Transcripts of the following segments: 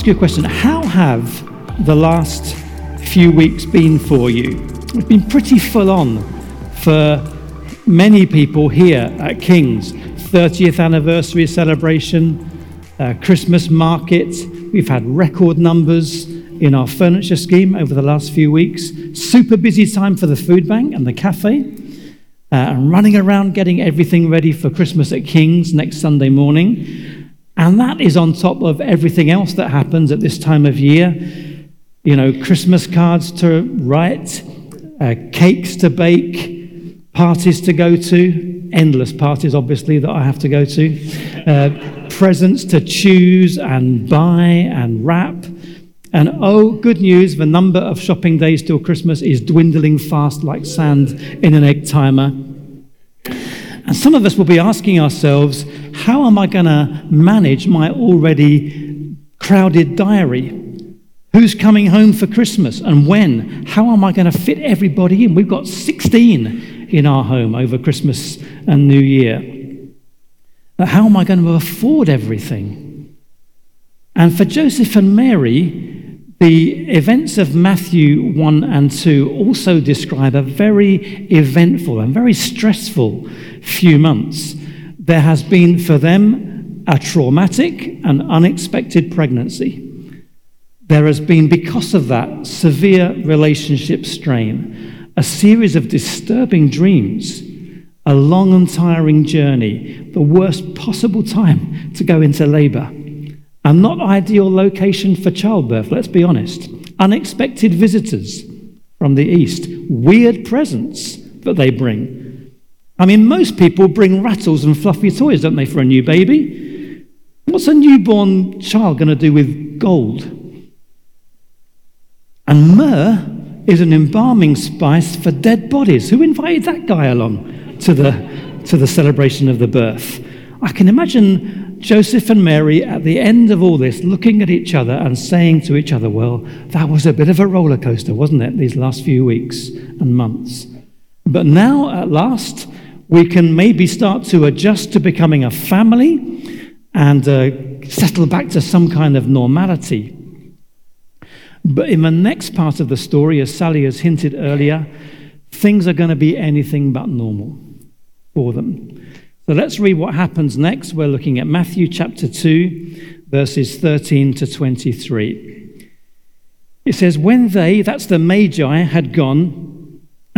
ask you a question. How have the last few weeks been for you? It's been pretty full on for many people here at King's. 30th anniversary celebration, uh, Christmas market. We've had record numbers in our furniture scheme over the last few weeks. Super busy time for the food bank and the cafe. Uh, and running around getting everything ready for Christmas at King's next Sunday morning. And that is on top of everything else that happens at this time of year. You know, Christmas cards to write, uh, cakes to bake, parties to go to, endless parties, obviously, that I have to go to, uh, presents to choose and buy and wrap. And oh, good news, the number of shopping days till Christmas is dwindling fast like sand in an egg timer. And some of us will be asking ourselves, how am I going to manage my already crowded diary? Who's coming home for Christmas and when? How am I going to fit everybody in? We've got 16 in our home over Christmas and New Year. How am I going to afford everything? And for Joseph and Mary, the events of Matthew 1 and 2 also describe a very eventful and very stressful few months. There has been for them a traumatic and unexpected pregnancy. There has been, because of that, severe relationship strain, a series of disturbing dreams, a long and tiring journey, the worst possible time to go into labor and not ideal location for childbirth, let's be honest. Unexpected visitors from the east, weird presents that they bring. I mean, most people bring rattles and fluffy toys, don't they, for a new baby? What's a newborn child going to do with gold? And myrrh is an embalming spice for dead bodies. Who invited that guy along to the, to the celebration of the birth? I can imagine Joseph and Mary, at the end of all this, looking at each other and saying to each other, Well, that was a bit of a roller coaster, wasn't it, these last few weeks and months? But now, at last, we can maybe start to adjust to becoming a family and uh, settle back to some kind of normality. But in the next part of the story, as Sally has hinted earlier, things are going to be anything but normal for them. So let's read what happens next. We're looking at Matthew chapter 2, verses 13 to 23. It says, When they, that's the Magi, had gone,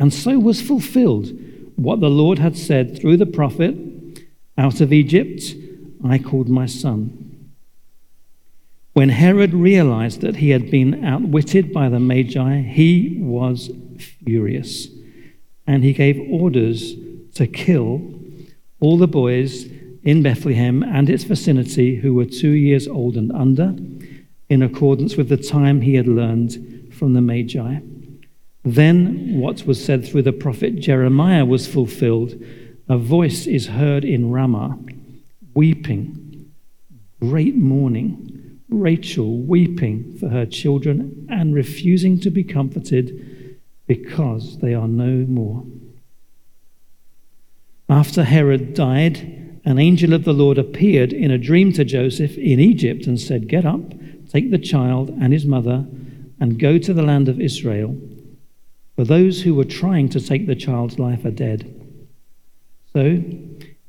And so was fulfilled what the Lord had said through the prophet Out of Egypt I called my son. When Herod realized that he had been outwitted by the Magi, he was furious. And he gave orders to kill all the boys in Bethlehem and its vicinity who were two years old and under, in accordance with the time he had learned from the Magi. Then what was said through the prophet Jeremiah was fulfilled. A voice is heard in Ramah, weeping, great mourning, Rachel weeping for her children and refusing to be comforted because they are no more. After Herod died, an angel of the Lord appeared in a dream to Joseph in Egypt and said, Get up, take the child and his mother, and go to the land of Israel, for those who were trying to take the child's life are dead. So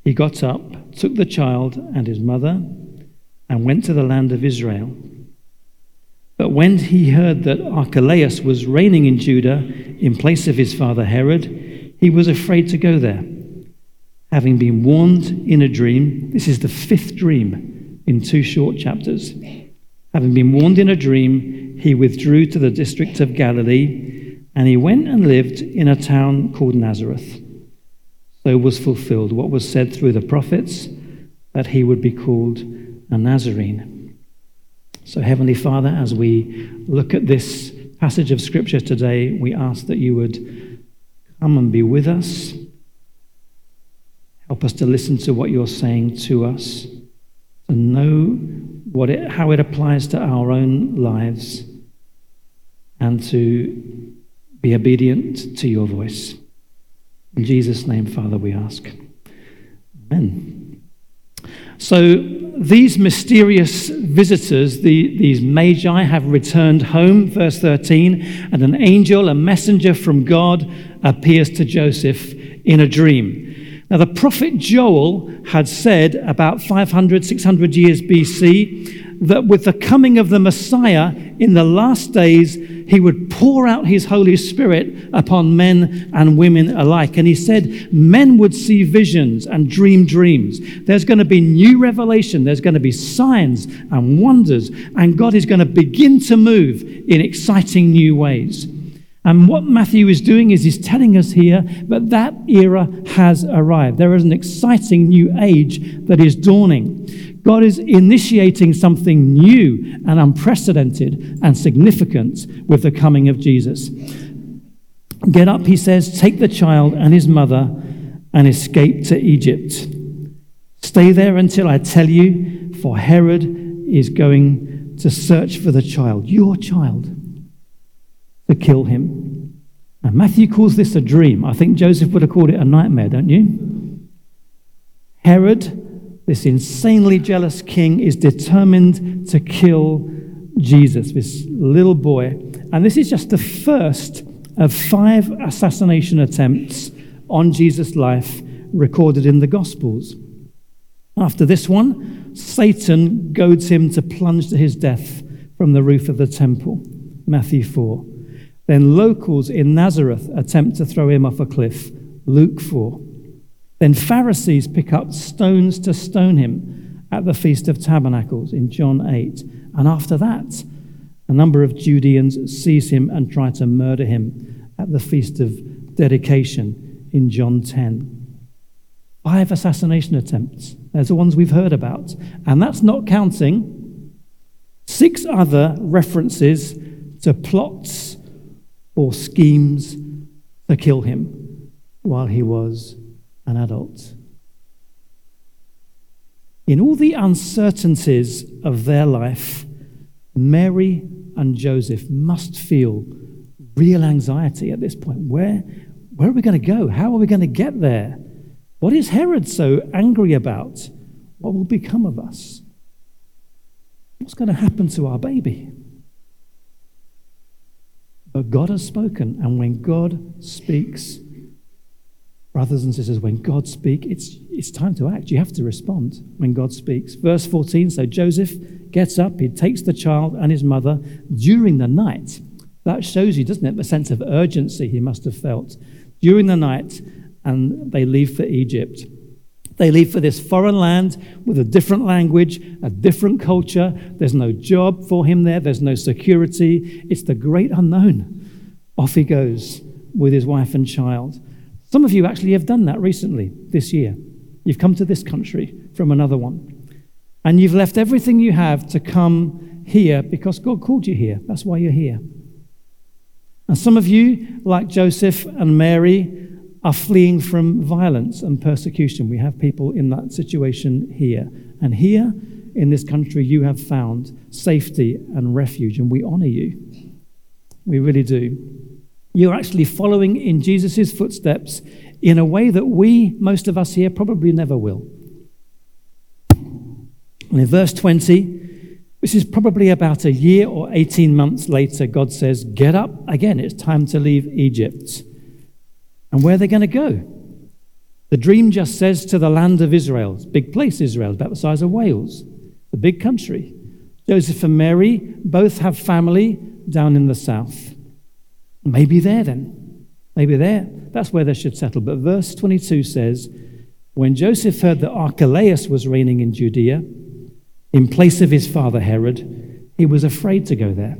he got up, took the child and his mother, and went to the land of Israel. But when he heard that Archelaus was reigning in Judah in place of his father Herod, he was afraid to go there having been warned in a dream. This is the fifth dream in two short chapters. Having been warned in a dream, he withdrew to the district of Galilee, and he went and lived in a town called Nazareth. So was fulfilled what was said through the prophets that he would be called a Nazarene. So, Heavenly Father, as we look at this passage of Scripture today, we ask that you would come and be with us. Help us to listen to what you're saying to us, to know what it, how it applies to our own lives, and to be obedient to your voice. In Jesus' name, Father, we ask. Amen. So, these mysterious visitors, the, these magi, have returned home, verse 13, and an angel, a messenger from God, appears to Joseph in a dream. Now, the prophet Joel had said about 500, 600 years BC that with the coming of the Messiah in the last days, he would pour out his Holy Spirit upon men and women alike. And he said men would see visions and dream dreams. There's going to be new revelation, there's going to be signs and wonders, and God is going to begin to move in exciting new ways. And what Matthew is doing is he's telling us here that that era has arrived. There is an exciting new age that is dawning. God is initiating something new and unprecedented and significant with the coming of Jesus. Get up, he says, take the child and his mother and escape to Egypt. Stay there until I tell you, for Herod is going to search for the child, your child, to kill him. And Matthew calls this a dream. I think Joseph would have called it a nightmare, don't you? Herod this insanely jealous king is determined to kill Jesus, this little boy. And this is just the first of five assassination attempts on Jesus' life recorded in the Gospels. After this one, Satan goads him to plunge to his death from the roof of the temple. Matthew 4. Then locals in Nazareth attempt to throw him off a cliff. Luke 4. Then Pharisees pick up stones to stone him at the Feast of Tabernacles in John 8. And after that, a number of Judeans seize him and try to murder him at the Feast of Dedication in John 10. Five assassination attempts. There's the ones we've heard about. And that's not counting six other references to plots or schemes to kill him while he was an adult. In all the uncertainties of their life, Mary and Joseph must feel real anxiety at this point. Where, where are we going to go? How are we going to get there? What is Herod so angry about? What will become of us? What's going to happen to our baby? But God has spoken, and when God speaks, Brothers and sisters, when God speaks, it's, it's time to act. You have to respond when God speaks. Verse 14 So Joseph gets up, he takes the child and his mother during the night. That shows you, doesn't it, the sense of urgency he must have felt during the night, and they leave for Egypt. They leave for this foreign land with a different language, a different culture. There's no job for him there, there's no security. It's the great unknown. Off he goes with his wife and child. Some of you actually have done that recently, this year. You've come to this country from another one. And you've left everything you have to come here because God called you here. That's why you're here. And some of you, like Joseph and Mary, are fleeing from violence and persecution. We have people in that situation here. And here in this country, you have found safety and refuge, and we honor you. We really do you're actually following in Jesus' footsteps in a way that we, most of us here, probably never will. And in verse 20, which is probably about a year or 18 months later, God says, Get up again, it's time to leave Egypt. And where are they going to go? The dream just says to the land of Israel. Big place, Israel, about the size of Wales, the big country. Joseph and Mary both have family down in the south. Maybe there then. Maybe there. That's where they should settle. But verse 22 says, When Joseph heard that Archelaus was reigning in Judea, in place of his father Herod, he was afraid to go there.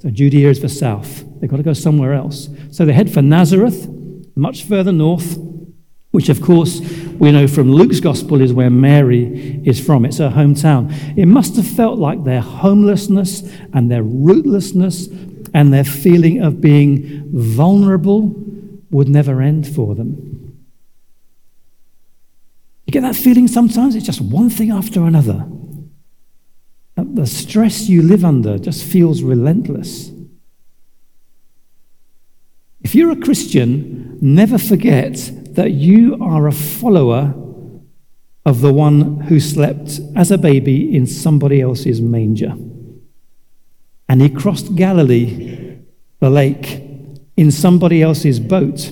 So Judea is the south. They've got to go somewhere else. So they head for Nazareth, much further north, which, of course, we know from Luke's gospel is where Mary is from. It's her hometown. It must have felt like their homelessness and their rootlessness and their feeling of being vulnerable would never end for them. You get that feeling sometimes? It's just one thing after another. The stress you live under just feels relentless. If you're a Christian, never forget that you are a follower of the one who slept as a baby in somebody else's manger. And he crossed Galilee, the lake, in somebody else's boat.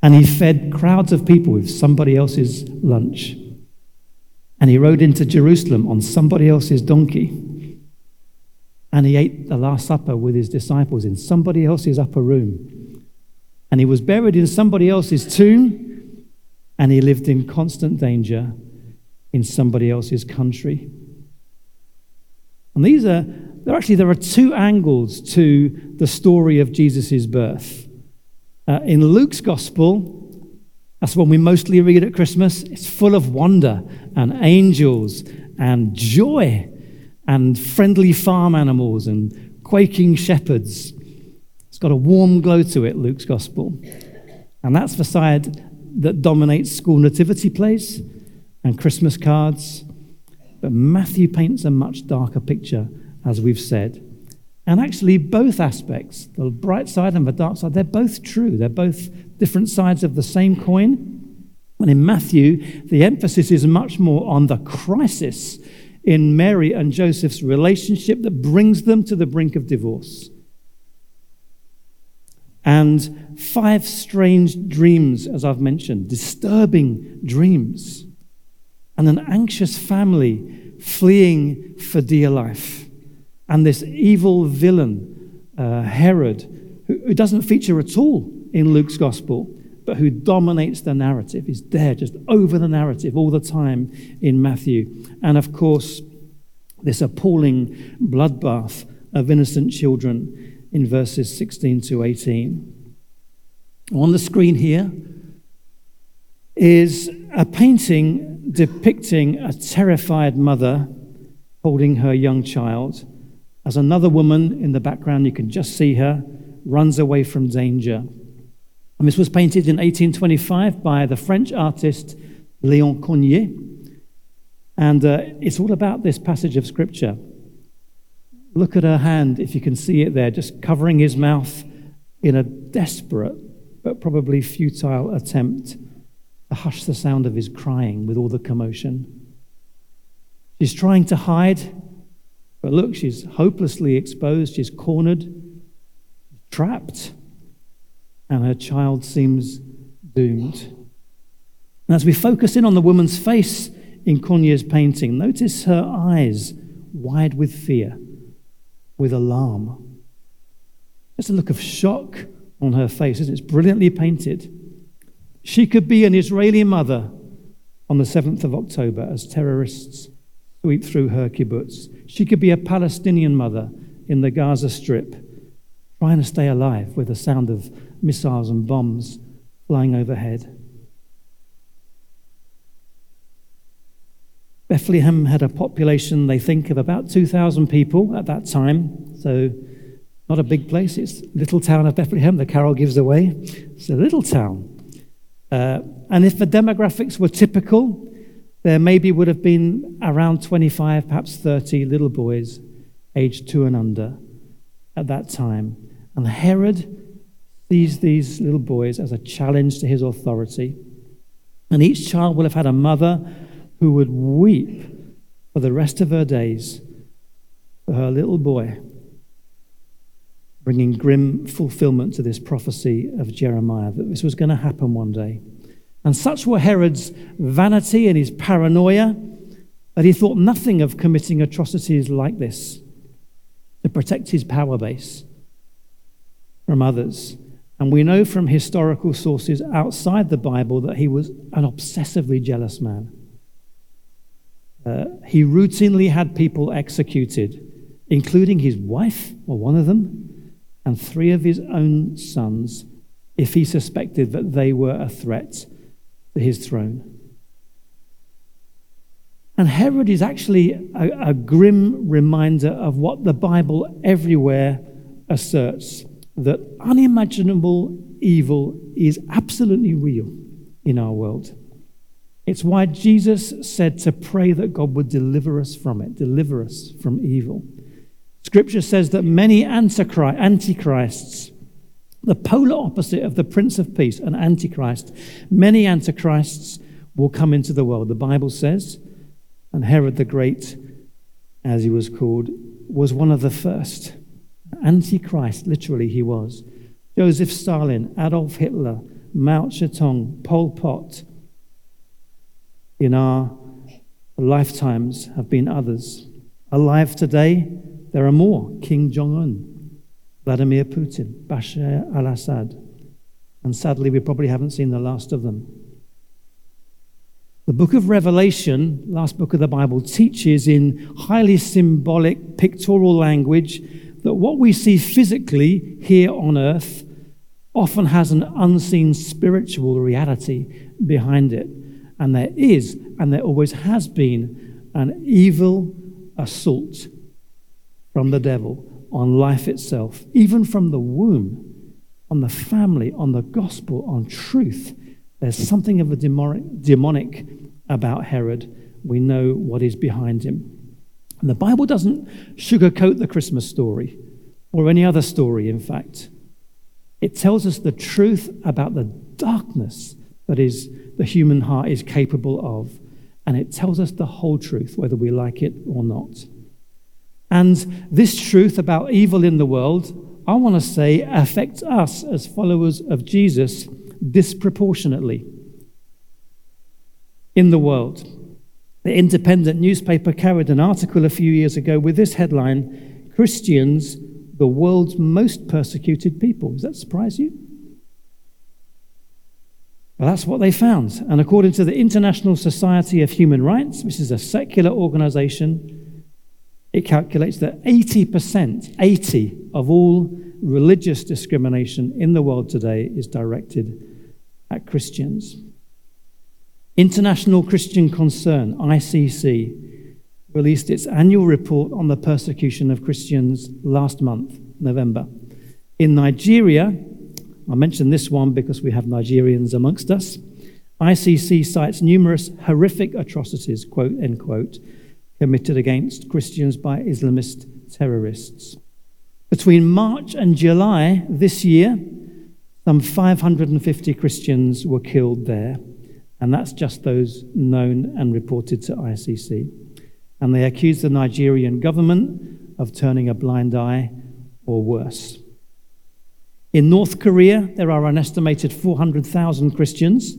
And he fed crowds of people with somebody else's lunch. And he rode into Jerusalem on somebody else's donkey. And he ate the Last Supper with his disciples in somebody else's upper room. And he was buried in somebody else's tomb. And he lived in constant danger in somebody else's country. And these are, there actually, there are two angles to the story of Jesus' birth. Uh, in Luke's gospel, that's the one we mostly read at Christmas. It's full of wonder and angels and joy and friendly farm animals and quaking shepherds. It's got a warm glow to it, Luke's gospel. And that's the side that dominates school nativity plays and Christmas cards. But Matthew paints a much darker picture, as we've said. And actually, both aspects, the bright side and the dark side, they're both true. They're both different sides of the same coin. And in Matthew, the emphasis is much more on the crisis in Mary and Joseph's relationship that brings them to the brink of divorce. And five strange dreams, as I've mentioned, disturbing dreams. And an anxious family fleeing for dear life and this evil villain, uh, Herod, who, who doesn't feature at all in Luke's gospel, but who dominates the narrative. is there just over the narrative all the time in Matthew. And of course, this appalling bloodbath of innocent children in verses 16 to 18. On the screen here is a painting depicting a terrified mother holding her young child as another woman in the background, you can just see her, runs away from danger. And this was painted in 1825 by the French artist Léon Cogniet. And uh, it's all about this passage of scripture. Look at her hand, if you can see it there, just covering his mouth in a desperate but probably futile attempt to hush the sound of his crying with all the commotion. She's trying to hide but look, she's hopelessly exposed, she's cornered, trapped, and her child seems doomed. And as we focus in on the woman's face in Cogniet's painting, notice her eyes wide with fear, with alarm. There's a look of shock on her face, isn't it? It's brilliantly painted. She could be an Israeli mother on the 7th of October as terrorists sweep through her kibbutz. She could be a Palestinian mother in the Gaza Strip, trying to stay alive with the sound of missiles and bombs flying overhead. Bethlehem had a population, they think, of about 2,000 people at that time. So, not a big place. It's little town of Bethlehem, the carol gives away. It's a little town. Uh, and if the demographics were typical, there maybe would have been around 25, perhaps 30 little boys aged two and under at that time. And Herod sees these little boys as a challenge to his authority. And each child will have had a mother who would weep for the rest of her days for her little boy, bringing grim fulfillment to this prophecy of Jeremiah that this was going to happen one day. And such were Herod's vanity and his paranoia that he thought nothing of committing atrocities like this to protect his power base from others. And we know from historical sources outside the Bible that he was an obsessively jealous man. Uh, he routinely had people executed, including his wife, or one of them, and three of his own sons, if he suspected that they were a threat his throne. And Herod is actually a, a, grim reminder of what the Bible everywhere asserts that unimaginable evil is absolutely real in our world. It's why Jesus said to pray that God would deliver us from it, deliver us from evil. Scripture says that many antichrists, the polar opposite of the Prince of Peace, an antichrist, many antichrists will come into the world. The Bible says, and Herod the Great, as he was called, was one of the first. Antichrist, literally, he was. Joseph Stalin, Adolf Hitler, Mao Zedong, Pol Pot. In our lifetimes have been others. Alive today, there are more Kim Jong un, Vladimir Putin, Bashar al Assad. And sadly, we probably haven't seen the last of them. The book of Revelation, last book of the Bible, teaches in highly symbolic pictorial language that what we see physically here on earth often has an unseen spiritual reality behind it. And there is, and there always has been, an evil assault from the devil on life itself, even from the womb, on the family, on the gospel, on truth. There's something of a demonic, about Herod. We know what is behind him. And the Bible doesn't sugarcoat the Christmas story or any other story, in fact. It tells us the truth about the darkness that is the human heart is capable of. And it tells us the whole truth, whether we like it or not. And this truth about evil in the world, I want to say, affects us as followers of Jesus disproportionately in the world. The Independent newspaper carried an article a few years ago with this headline Christians, the world's most persecuted people. Does that surprise you? Well, that's what they found. And according to the International Society of Human Rights, which is a secular organization, it calculates that 80%, 80 of all religious discrimination in the world today is directed at Christians. International Christian Concern, ICC, released its annual report on the persecution of Christians last month, November. In Nigeria, I mention this one because we have Nigerians amongst us. ICC cites numerous horrific atrocities, quote, end quote, committed against Christians by Islamist terrorists. Between March and July this year, some 550 Christians were killed there, and that's just those known and reported to ICC. And they accused the Nigerian government of turning a blind eye or worse. In North Korea, there are an estimated 400,000 Christians,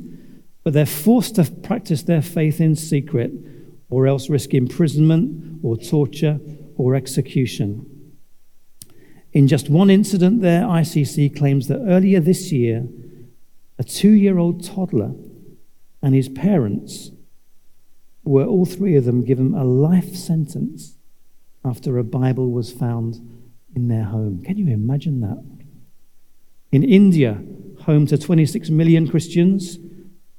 but they're forced to practice their faith in secret or else risk imprisonment or torture or execution. In just one incident there, ICC claims that earlier this year, a two year old toddler and his parents were all three of them given a life sentence after a Bible was found in their home. Can you imagine that? In India, home to 26 million Christians,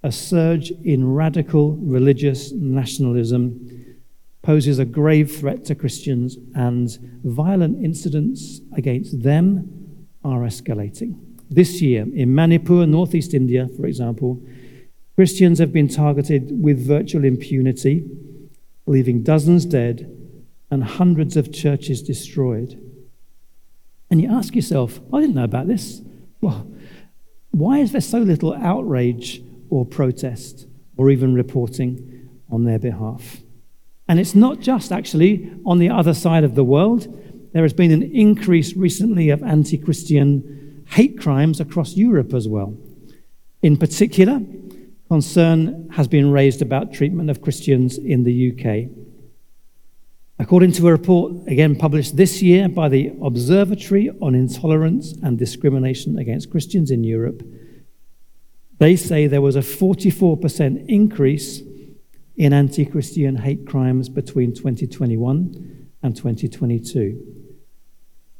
a surge in radical religious nationalism poses a grave threat to Christians, and violent incidents against them are escalating. This year, in Manipur, northeast India, for example, Christians have been targeted with virtual impunity, leaving dozens dead and hundreds of churches destroyed. And you ask yourself, I didn't know about this. Well, why is there so little outrage or protest or even reporting on their behalf? And it's not just actually on the other side of the world. There has been an increase recently of anti Christian hate crimes across Europe as well. In particular, concern has been raised about treatment of Christians in the UK. According to a report, again published this year by the Observatory on Intolerance and Discrimination Against Christians in Europe, they say there was a 44% increase in anti Christian hate crimes between 2021 and 2022.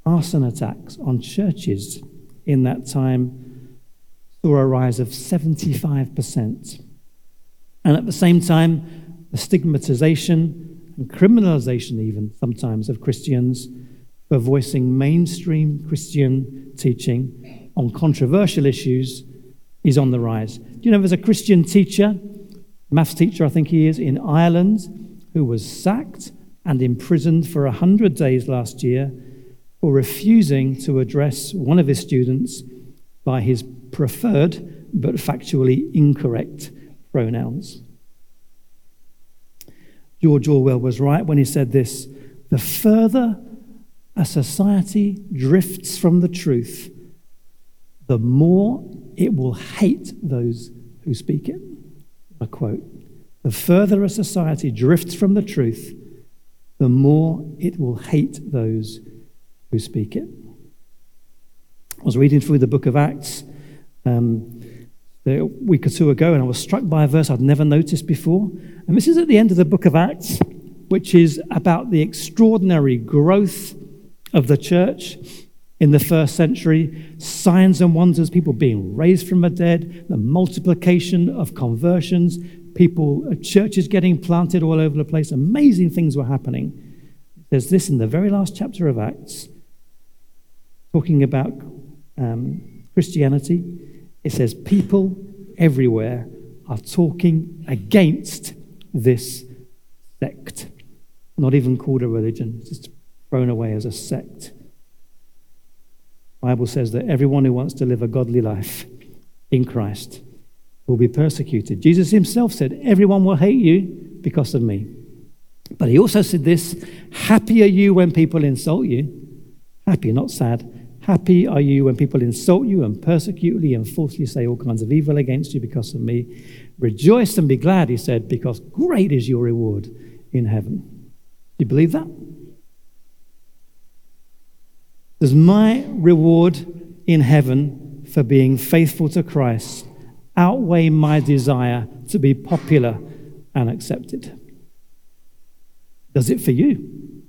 Arson attacks on churches in that time saw a rise of 75%. And at the same time, the stigmatization and criminalization, even sometimes, of Christians for voicing mainstream Christian teaching on controversial issues is on the rise. Do you know there's a Christian teacher, maths teacher, I think he is, in Ireland, who was sacked and imprisoned for 100 days last year for refusing to address one of his students by his preferred but factually incorrect pronouns. George Orwell was right when he said this the further a society drifts from the truth, the more it will hate those who speak it. A quote. The further a society drifts from the truth, the more it will hate those who speak it. I was reading through the book of Acts um, a week or two ago, and I was struck by a verse I'd never noticed before. And this is at the end of the book of Acts, which is about the extraordinary growth of the church in the first century signs and wonders, people being raised from the dead, the multiplication of conversions, people, uh, churches getting planted all over the place. Amazing things were happening. There's this in the very last chapter of Acts, talking about um, Christianity. It says, People everywhere are talking against this sect. Not even called a religion, just thrown away as a sect. Bible says that everyone who wants to live a godly life in Christ will be persecuted. Jesus himself said, Everyone will hate you because of me. But he also said this Happy are you when people insult you. Happy, not sad. Happy are you when people insult you and persecute you and falsely say all kinds of evil against you because of me. Rejoice and be glad, he said, because great is your reward in heaven. Do you believe that? Does my reward in heaven for being faithful to Christ outweigh my desire to be popular and accepted? Does it for you?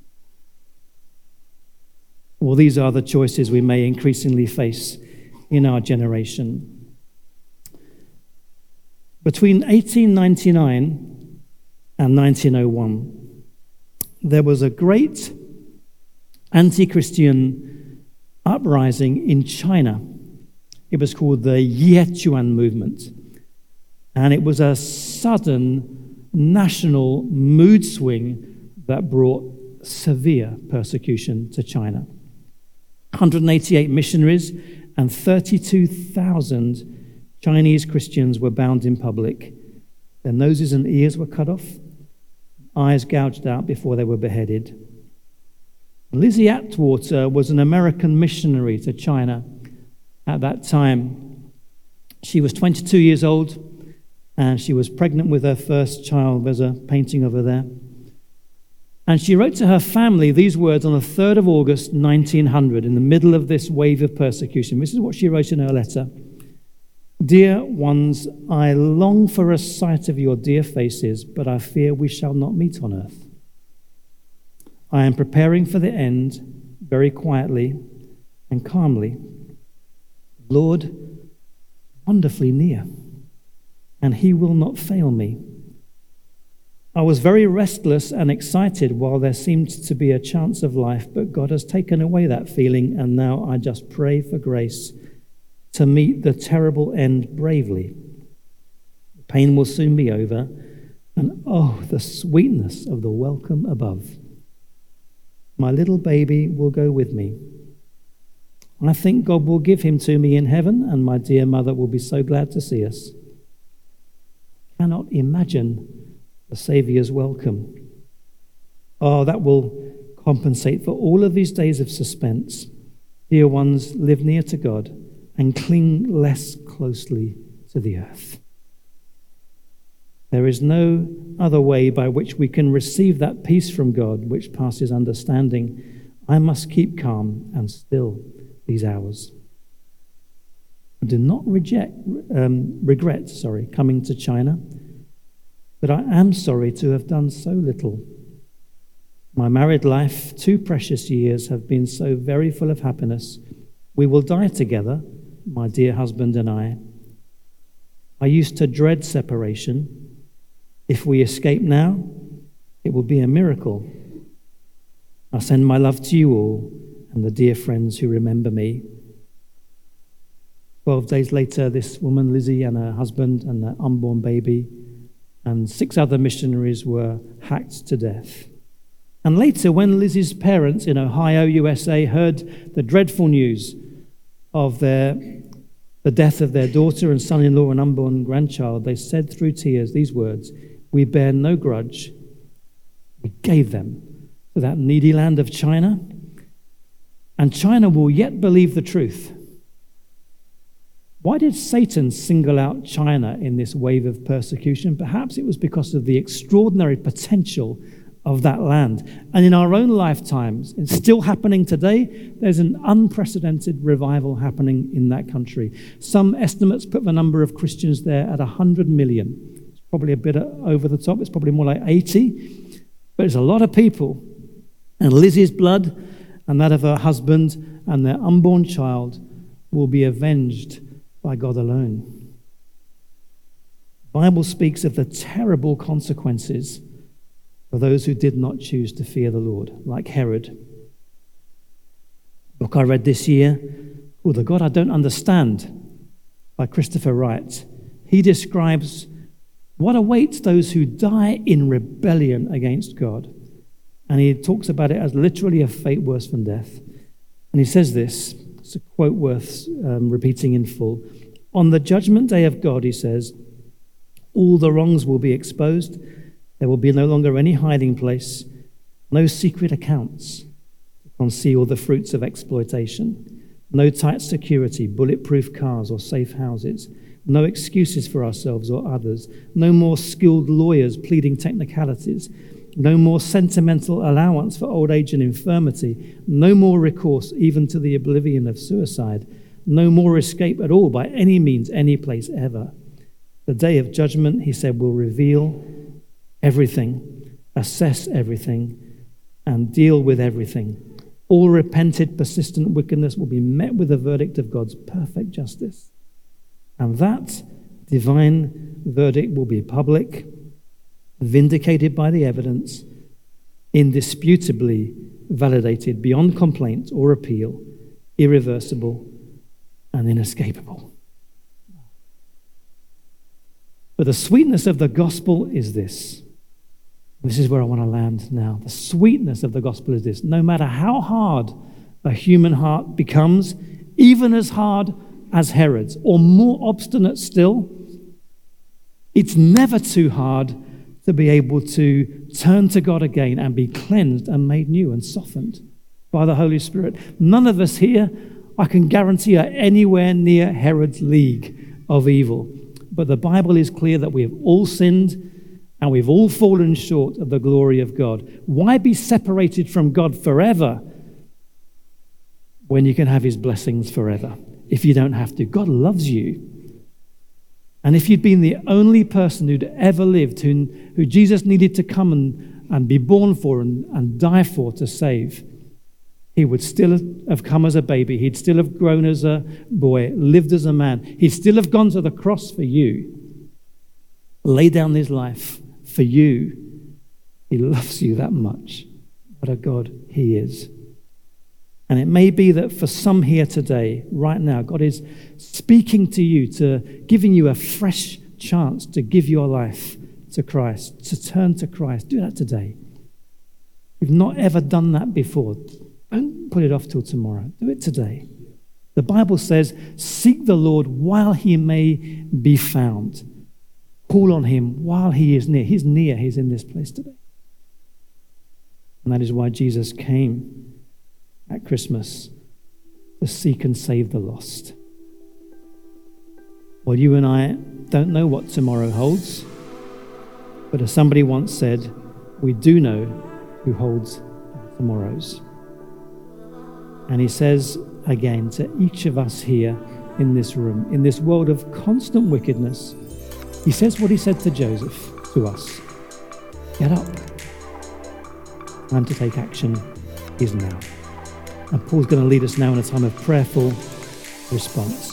Well, these are the choices we may increasingly face in our generation. Between 1899 and 1901, there was a great anti Christian uprising in China. It was called the Yihequan movement. And it was a sudden national mood swing that brought severe persecution to China. 188 missionaries and 32,000 Chinese Christians were bound in public. Their noses and ears were cut off, eyes gouged out before they were beheaded. Lizzie Atwater was an American missionary to China at that time. She was 22 years old and she was pregnant with her first child. There's a painting of her there. And she wrote to her family these words on the 3rd of August, 1900, in the middle of this wave of persecution. This is what she wrote in her letter Dear ones, I long for a sight of your dear faces, but I fear we shall not meet on earth. I am preparing for the end very quietly and calmly. Lord, wonderfully near, and He will not fail me. I was very restless and excited while there seemed to be a chance of life, but God has taken away that feeling, and now I just pray for grace to meet the terrible end bravely. The pain will soon be over, and oh, the sweetness of the welcome above. My little baby will go with me. I think God will give him to me in heaven, and my dear mother will be so glad to see us. I cannot imagine the Saviour's welcome. Oh, that will compensate for all of these days of suspense. Dear ones, live near to God and cling less closely to the earth. There is no other way by which we can receive that peace from God which passes understanding. I must keep calm and still these hours. do not reject, um, regret sorry, coming to China, but I am sorry to have done so little. My married life, two precious years, have been so very full of happiness. We will die together, my dear husband and I. I used to dread separation If we escape now, it will be a miracle. I send my love to you all and the dear friends who remember me. Twelve days later, this woman, Lizzie, and her husband and their unborn baby, and six other missionaries were hacked to death. And later, when Lizzie's parents in Ohio, USA, heard the dreadful news of their, the death of their daughter and son in law and unborn grandchild, they said through tears these words We bear no grudge. We gave them to that needy land of China, and China will yet believe the truth. Why did Satan single out China in this wave of persecution? Perhaps it was because of the extraordinary potential of that land. And in our own lifetimes, it's still happening today, there's an unprecedented revival happening in that country. Some estimates put the number of Christians there at 100 million. Probably a bit over the top, it's probably more like 80. But it's a lot of people. And Lizzie's blood and that of her husband and their unborn child will be avenged by God alone. The Bible speaks of the terrible consequences for those who did not choose to fear the Lord, like Herod. book I read this year, called The God I Don't Understand, by Christopher Wright. He describes what awaits those who die in rebellion against God. And he talks about it as literally a fate worse than death. And he says this it's a quote worth um, repeating in full. On the judgment day of God, he says, all the wrongs will be exposed. There will be no longer any hiding place, no secret accounts to conceal the fruits of exploitation, no tight security, bulletproof cars or safe houses, no excuses for ourselves or others, no more skilled lawyers pleading technicalities no more sentimental allowance for old age and infirmity, no more recourse even to the oblivion of suicide, no more escape at all by any means, any place ever. The day of judgment, he said, will reveal everything, assess everything, and deal with everything. All repented, persistent wickedness will be met with the verdict of God's perfect justice. And that divine verdict will be public vindicated by the evidence, indisputably validated beyond complaint or appeal, irreversible and inescapable. But the sweetness of the gospel is this. This is where I want to land now. The sweetness of the gospel is this. No matter how hard a human heart becomes, even as hard as Herod's, or more obstinate still, it's never too hard to be able to turn to God again and be cleansed and made new and softened by the Holy Spirit. None of us here, I can guarantee, are anywhere near Herod's league of evil. But the Bible is clear that we have all sinned and we've all fallen short of the glory of God. Why be separated from God forever when you can have his blessings forever if you don't have to? God loves you. And if you'd been the only person who'd ever lived, who, who Jesus needed to come and, and be born for and, and die for to save, he would still have come as a baby. He'd still have grown as a boy, lived as a man. He'd still have gone to the cross for you, laid down his life for you. He loves you that much. What a God he is. And it may be that for some here today, right now, God is speaking to you, to giving you a fresh chance to give your life to Christ, to turn to Christ. Do that today. You've not ever done that before, don't put it off till tomorrow. Do it today. The Bible says, Seek the Lord while he may be found. Call on him while he is near. He's near, he's in this place today. And that is why Jesus came at Christmas to seek and save the lost. Well, you and I don't know what tomorrow holds, but as somebody once said, we do know who holds tomorrows. And he says again to each of us here in this room, in this world of constant wickedness, he says what he said to Joseph to us Get up. Time to take action is now. And Paul's going to lead us now in a time of prayerful response.